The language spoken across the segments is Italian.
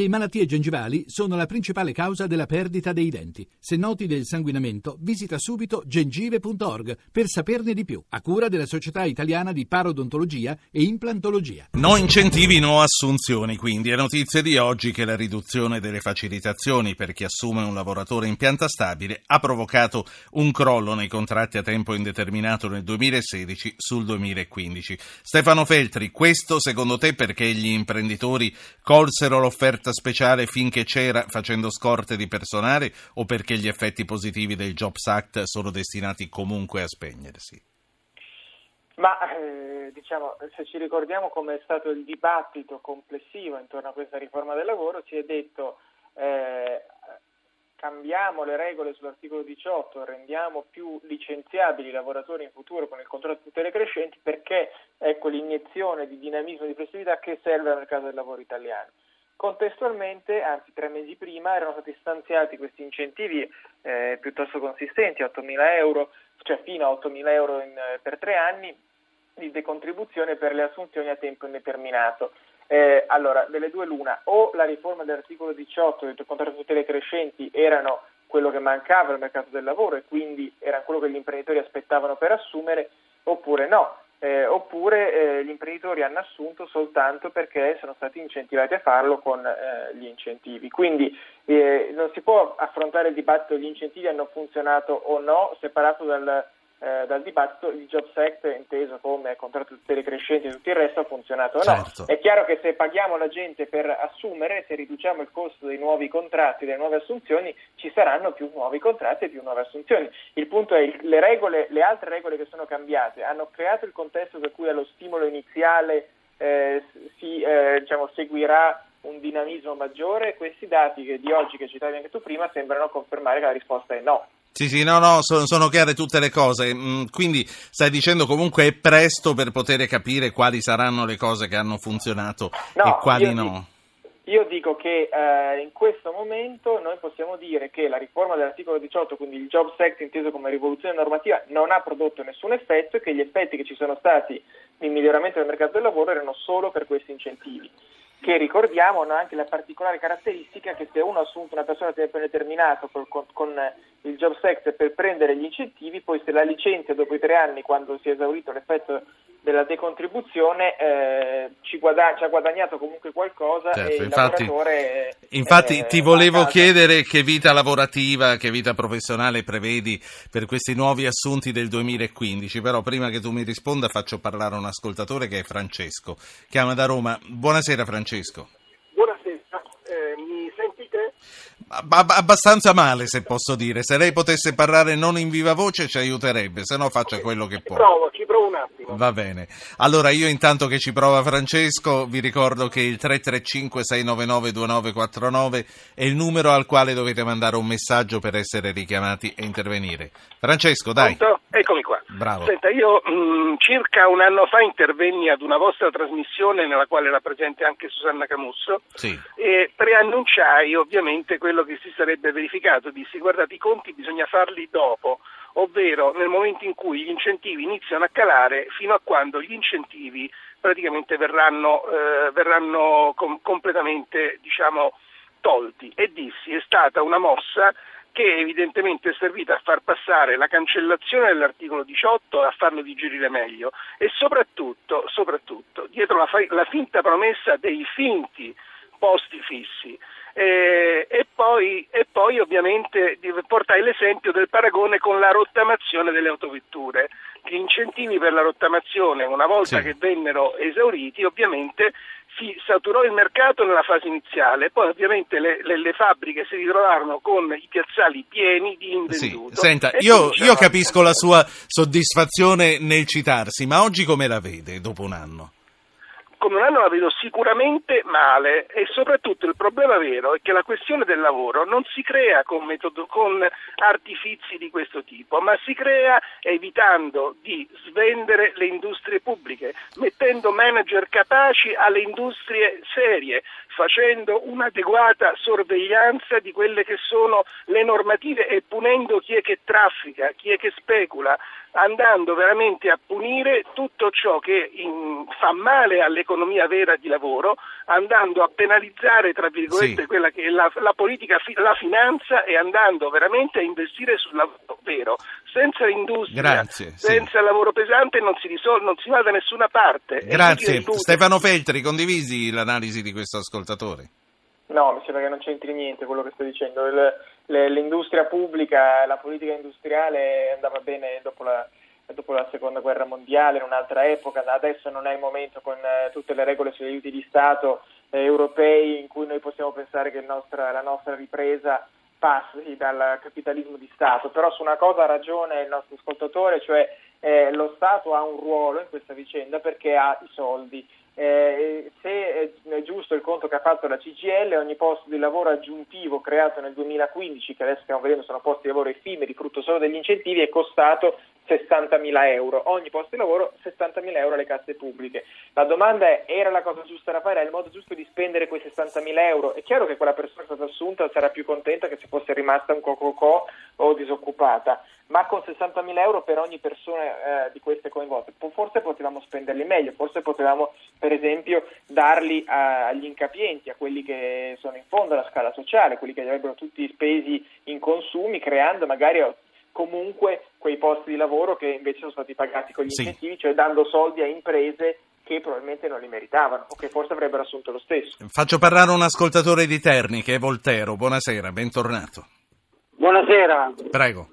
Le malattie gengivali sono la principale causa della perdita dei denti. Se noti del sanguinamento, visita subito gengive.org per saperne di più, a cura della Società Italiana di Parodontologia e Implantologia. No incentivi, no assunzioni, quindi è notizia di oggi che la riduzione delle facilitazioni per chi assume un lavoratore in pianta stabile ha provocato un crollo nei contratti a tempo indeterminato nel 2016 sul 2015. Stefano Feltri, questo secondo te perché gli imprenditori colsero l'offerta speciale finché c'era facendo scorte di personale o perché gli effetti positivi del Jobs Act sono destinati comunque a spegnersi? Ma eh, diciamo, se ci ricordiamo come è stato il dibattito complessivo intorno a questa riforma del lavoro, si è detto eh, cambiamo le regole sull'articolo 18, rendiamo più licenziabili i lavoratori in futuro con il contratto di tutele crescenti perché ecco l'iniezione di dinamismo e di flessibilità che serve al mercato del lavoro italiano. Contestualmente, anzi tre mesi prima, erano stati stanziati questi incentivi eh, piuttosto consistenti, 8.000 euro, cioè fino a 8.000 euro in, eh, per tre anni di decontribuzione per le assunzioni a tempo indeterminato. Eh, allora, delle due l'una, o la riforma dell'articolo 18 del contratto di tutele crescenti erano quello che mancava al mercato del lavoro e quindi era quello che gli imprenditori aspettavano per assumere, oppure no eh, oppure eh, gli imprenditori hanno assunto soltanto perché sono stati incentivati a farlo con eh, gli incentivi. Quindi eh, non si può affrontare il dibattito gli incentivi hanno funzionato o no separato dal eh, dal dibattito il Jobs Act inteso come contratto di tutele crescenti e tutto il resto ha funzionato o no. Certo. È chiaro che se paghiamo la gente per assumere, se riduciamo il costo dei nuovi contratti, delle nuove assunzioni, ci saranno più nuovi contratti e più nuove assunzioni. Il punto è che le regole, le altre regole che sono cambiate hanno creato il contesto per cui allo stimolo iniziale eh, si eh, diciamo, seguirà un dinamismo maggiore. Questi dati che di oggi che citavi anche tu prima sembrano confermare che la risposta è no. Sì, sì, no, no, sono, sono chiare tutte le cose. Mm, quindi stai dicendo comunque è presto per poter capire quali saranno le cose che hanno funzionato no, e quali no. Io dico che eh, in questo momento noi possiamo dire che la riforma dell'articolo 18, quindi il Jobs Act inteso come rivoluzione normativa, non ha prodotto nessun effetto e che gli effetti che ci sono stati nel miglioramento del mercato del lavoro erano solo per questi incentivi che ricordiamo hanno anche la particolare caratteristica che se uno ha assunto una persona a tempo indeterminato con, con, con il Jobs Act per prendere gli incentivi, poi se la licenzia dopo i tre anni, quando si è esaurito l'effetto della decontribuzione, eh, ci, guadagna, ci, ha guadagnato comunque qualcosa certo, e infatti, lavoratore... Infatti eh, ti volevo chiedere che vita lavorativa, che vita professionale prevedi per questi nuovi assunti del 2015, però prima che tu mi risponda faccio parlare un ascoltatore che è Francesco, chiama da Roma. Buonasera Francesco. Francesco. Buonasera, eh, mi sentite? Abbastanza male, se posso dire. Se lei potesse parlare non in viva voce ci aiuterebbe, se no faccia quello che può. Provo, ci provo un attimo. Va bene. Allora io intanto che ci prova Francesco vi ricordo che il 335-699-2949 è il numero al quale dovete mandare un messaggio per essere richiamati e intervenire. Francesco, dai. Pronto? Eccomi qua. Bravo. Senta, io mh, mm, circa un anno fa intervenni ad una vostra trasmissione nella quale era presente anche Susanna Camusso sì. e preannunciai ovviamente quello che si sarebbe verificato. Dissi guardate i conti bisogna farli dopo, ovvero nel momento in cui gli incentivi iniziano a calare fino a quando gli incentivi praticamente verranno, eh, verranno com- completamente diciamo, tolti. E dissi è stata una mossa che evidentemente è servita a far passare la cancellazione dell'articolo 18 e a farlo digerire meglio e soprattutto, soprattutto dietro la, fa- la finta promessa dei finti posti fissi. Eh, e, poi, e, poi, ovviamente portai l'esempio del paragone con la rottamazione delle autovetture. Gli incentivi per la rottamazione, una volta sì. che vennero esauriti, ovviamente si saturò il mercato nella fase iniziale, poi ovviamente le, le, le fabbriche si ritrovarono con i piazzali pieni di invenduto. Sì, senta, io, io capisco la sua soddisfazione nel citarsi, ma oggi come la vede dopo un anno? Come un anno la vedo sicuramente male e soprattutto il problema vero è che la questione del lavoro non si crea con, metodo, con artifici di questo tipo, ma si crea evitando di svendere le industrie pubbliche, mettendo manager capaci alle industrie serie, facendo un'adeguata sorveglianza di quelle che sono le normative e punendo chi è che traffica, chi è che specula, andando veramente a punire tutto ciò che in, fa male all'economia l'economia vera di lavoro, andando a penalizzare, tra virgolette, sì. quella che è la, la politica, la finanza e andando veramente a investire sul lavoro vero. Senza l'industria, Grazie, senza il lavoro pesante non si, risol- non si va da nessuna parte. Grazie. Stefano Feltri, condivisi l'analisi di questo ascoltatore? No, mi sembra che non c'entri niente quello che sto dicendo. Il, le, l'industria pubblica, la politica industriale andava bene dopo la, dopo la seconda guerra mondiale, in un'altra epoca, adesso non è il momento con eh, tutte le regole sugli aiuti di Stato eh, europei in cui noi possiamo pensare che nostra, la nostra ripresa passi dal capitalismo di Stato, però su una cosa ha ragione il nostro ascoltatore, cioè eh, lo Stato ha un ruolo in questa vicenda perché ha i soldi eh, se è giusto il conto che ha fatto la CGL, ogni posto di lavoro aggiuntivo creato nel 2015, che adesso stiamo vedendo sono posti di lavoro effimeri, frutto solo degli incentivi, è costato 60.000 euro. Ogni posto di lavoro 60.000 euro alle casse pubbliche. La domanda è, era la cosa giusta da fare? Era il modo giusto di spendere quei 60.000 euro? È chiaro che quella persona che è stata assunta sarà più contenta che se fosse rimasta un cococò o disoccupata, ma con 60.000 euro per ogni persona eh, di queste coinvolte, forse potevamo spenderli meglio, forse potevamo per esempio darli a, agli incapienti, a quelli che sono in fondo alla scala sociale, quelli che avrebbero tutti spesi in consumi, creando magari comunque quei posti di lavoro che invece sono stati pagati con gli sì. incentivi, cioè dando soldi a imprese che probabilmente non li meritavano o che forse avrebbero assunto lo stesso. Faccio parlare un ascoltatore di Terni che è Voltero. Buonasera, bentornato. Buonasera. Prego.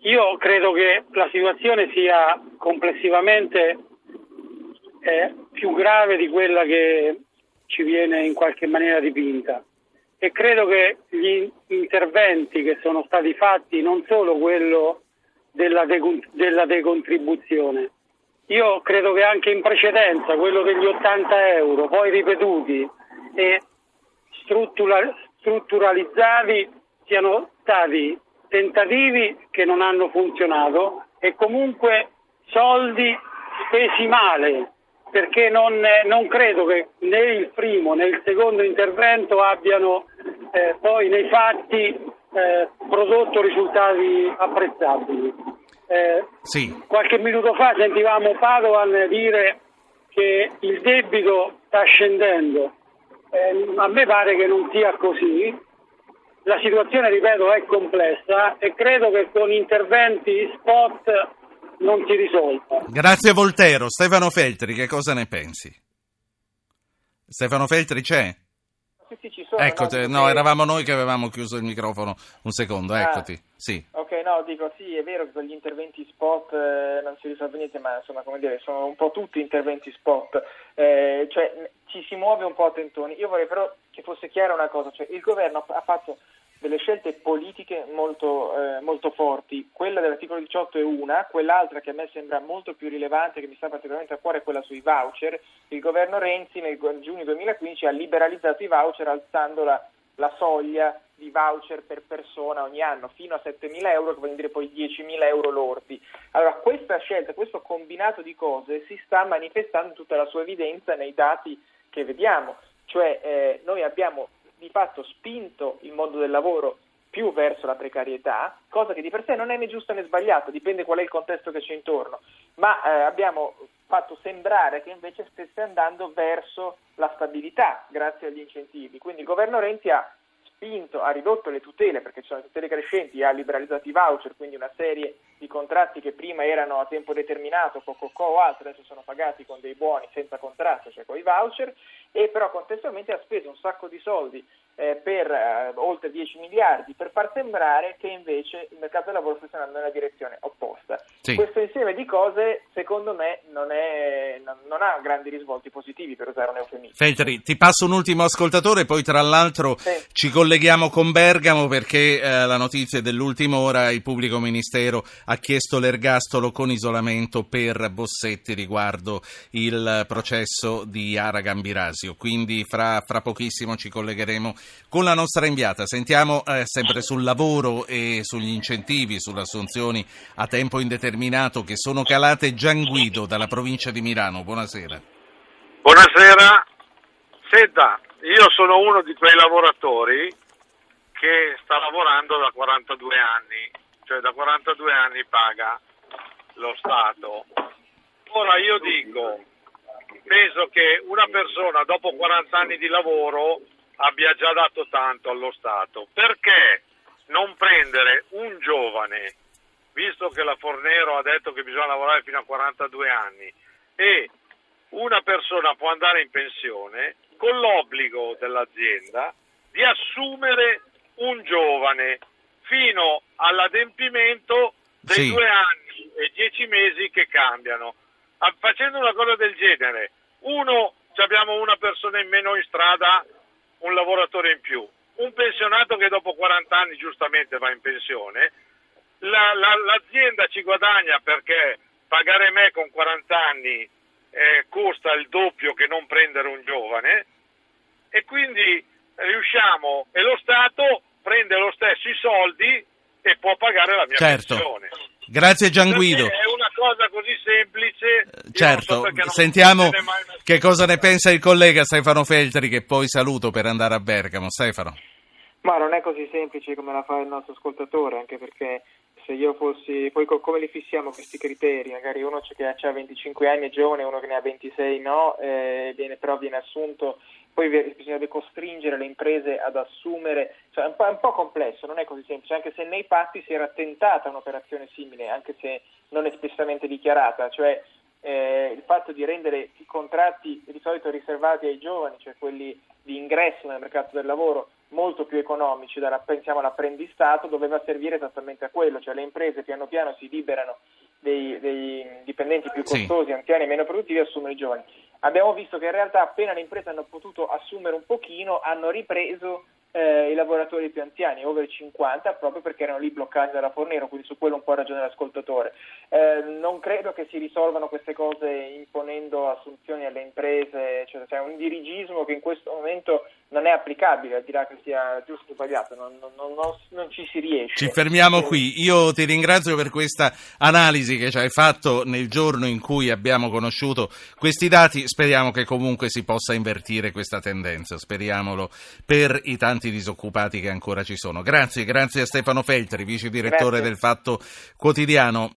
Io credo che la situazione sia complessivamente eh, più grave di quella che ci viene in qualche maniera dipinta e credo che gli interventi che sono stati fatti, non solo quello della, de- della decontribuzione, io credo che anche in precedenza quello degli 80 euro, poi ripetuti e struttura- strutturalizzati, siano stati tentativi che non hanno funzionato e comunque soldi spesi male perché non, non, credo che né il primo né il secondo intervento abbiano eh, poi nei fatti eh, prodotto risultati apprezzabili. Eh, sì. Qualche minuto fa sentivamo Padovan dire che il debito sta scendendo. Eh, a me pare che non sia così. La situazione, ripeto, è complessa e credo che con interventi spot non si risolva. Grazie Voltero. Stefano Feltri, che cosa ne pensi? Stefano Feltri c'è? Sì, sì, ci sono. Ecco, no, no, eravamo noi che avevamo chiuso il microfono un secondo, ah, eccoti. Sì. Ok, no, dico sì, è vero che con gli interventi spot eh, non si risolve niente, ma insomma, come dire, sono un po' tutti interventi spot, eh, cioè ci si muove un po' a tentoni. Io vorrei però che fosse chiara una cosa, cioè il governo ha fatto delle scelte politiche molto, eh, molto, forti. Quella dell'articolo 18 è una, quell'altra che a me sembra molto più rilevante, che mi sta particolarmente a cuore, è quella sui voucher. Il governo Renzi nel giugno 2015 ha liberalizzato i voucher alzando la, la soglia di voucher per persona ogni anno fino a 7.000 euro, che vuol dire poi 10.000 euro lordi. Allora, questa scelta, questo combinato di cose si sta manifestando in tutta la sua evidenza nei dati che vediamo. Cioè, eh, noi abbiamo di fatto spinto il mondo del lavoro più verso la precarietà, cosa che di per sé non è né giusta né sbagliata, dipende qual è il contesto che c'è intorno, ma eh, abbiamo fatto sembrare che invece stesse andando verso la stabilità grazie agli incentivi. Quindi il governo Renzi ha spinto, ha ridotto le tutele perché ci sono tutele crescenti, ha liberalizzato i voucher, quindi una serie di contratti che prima erano a tempo determinato, Cococò o altri, adesso sono pagati con dei buoni senza contratto, cioè con i voucher, e però contestualmente ha speso un sacco di soldi eh, per eh, oltre 10 miliardi per far sembrare che invece il mercato del lavoro andando nella direzione opposta. Sì. Questo insieme di cose secondo me non, è, non, non, ha grandi risvolti positivi per usare un eufemismo. Feltri, ti passo un ultimo ascoltatore, poi tra l'altro sì. ci colleghiamo con Bergamo perché eh, la notizia è dell'ultima ora, il pubblico ministero ha chiesto l'ergastolo con isolamento per Bossetti riguardo il processo di Ara Gambirasio, quindi fra, fra pochissimo ci collegheremo con la nostra inviata. Sentiamo eh, sempre sul lavoro e sugli incentivi, sulle assunzioni a tempo indeterminato che sono calate Gian Guido dalla provincia di Milano. Buonasera. Buonasera. Senta, io sono uno di quei lavoratori che sta lavorando da 42 anni, cioè da 42 anni paga lo Stato. Ora io dico, penso che una persona dopo 40 anni di lavoro abbia già dato tanto allo Stato. Perché non prendere un giovane, visto che la Fornero ha detto che bisogna lavorare fino a 42 anni, e una persona può andare in pensione con l'obbligo dell'azienda di assumere un giovane fino all'adempimento dei Sì. due anni e dieci mesi che cambiano. Ah, Facendo una cosa del genere, uno, abbiamo una persona in meno in strada, un lavoratore in più, un pensionato che dopo 40 anni giustamente va in pensione, la- la- l'azienda ci guadagna perché pagare me con 40 anni eh, costa il doppio che non prendere un giovane e quindi riusciamo e lo Stato prende lo stesso i soldi e può pagare la mia Certo. pensione. Grazie Gianguido. Perché È una cosa così semplice. so Certo, perché non sentiamo che cosa ne pensa il collega Stefano Feltri che poi saluto per andare a Bergamo. Stefano. Ma non è così semplice come la fa il nostro ascoltatore, anche perché se io fossi, poi co- come li fissiamo questi criteri? Magari uno che ha 25 anni è giovane, uno che ne ha 26 no, eh, viene, però viene assunto, poi bisognerebbe costringere le imprese ad assumere, cioè è un, po', è un po' complesso, non è così semplice, anche se nei patti si era tentata un'operazione simile, anche se non espressamente dichiarata, cioè eh, il fatto di rendere i contratti di solito riservati ai giovani, cioè quelli di ingresso nel mercato del lavoro, molto più economici, pensiamo all'apprendistato, doveva servire esattamente a quello, cioè le imprese piano piano si liberano dei, dei dipendenti più Sì. costosi, anziani e meno produttivi e assumono i giovani. Abbiamo visto che in realtà appena le imprese hanno potuto assumere un pochino, hanno ripreso eh, i lavoratori più anziani, over 50, proprio perché erano lì bloccati dalla Fornero, quindi su quello un po' ha ragione l'ascoltatore. Eh, non credo che si risolvano queste cose imponendo assunzioni alle imprese, eccetera. C'è un dirigismo che in questo momento non è applicabile, al di là che sia giusto o sbagliato, non, non- non- non- non ci si riesce. Ci fermiamo Eh, qui. Io ti ringrazio per questa analisi che ci hai fatto nel giorno in cui abbiamo conosciuto questi dati. Speriamo che comunque si possa invertire questa tendenza. Speriamolo per i tanti disoccupati che ancora ci sono. Grazie, grazie a Stefano Feltri, vice direttore Grazie. del Fatto Quotidiano.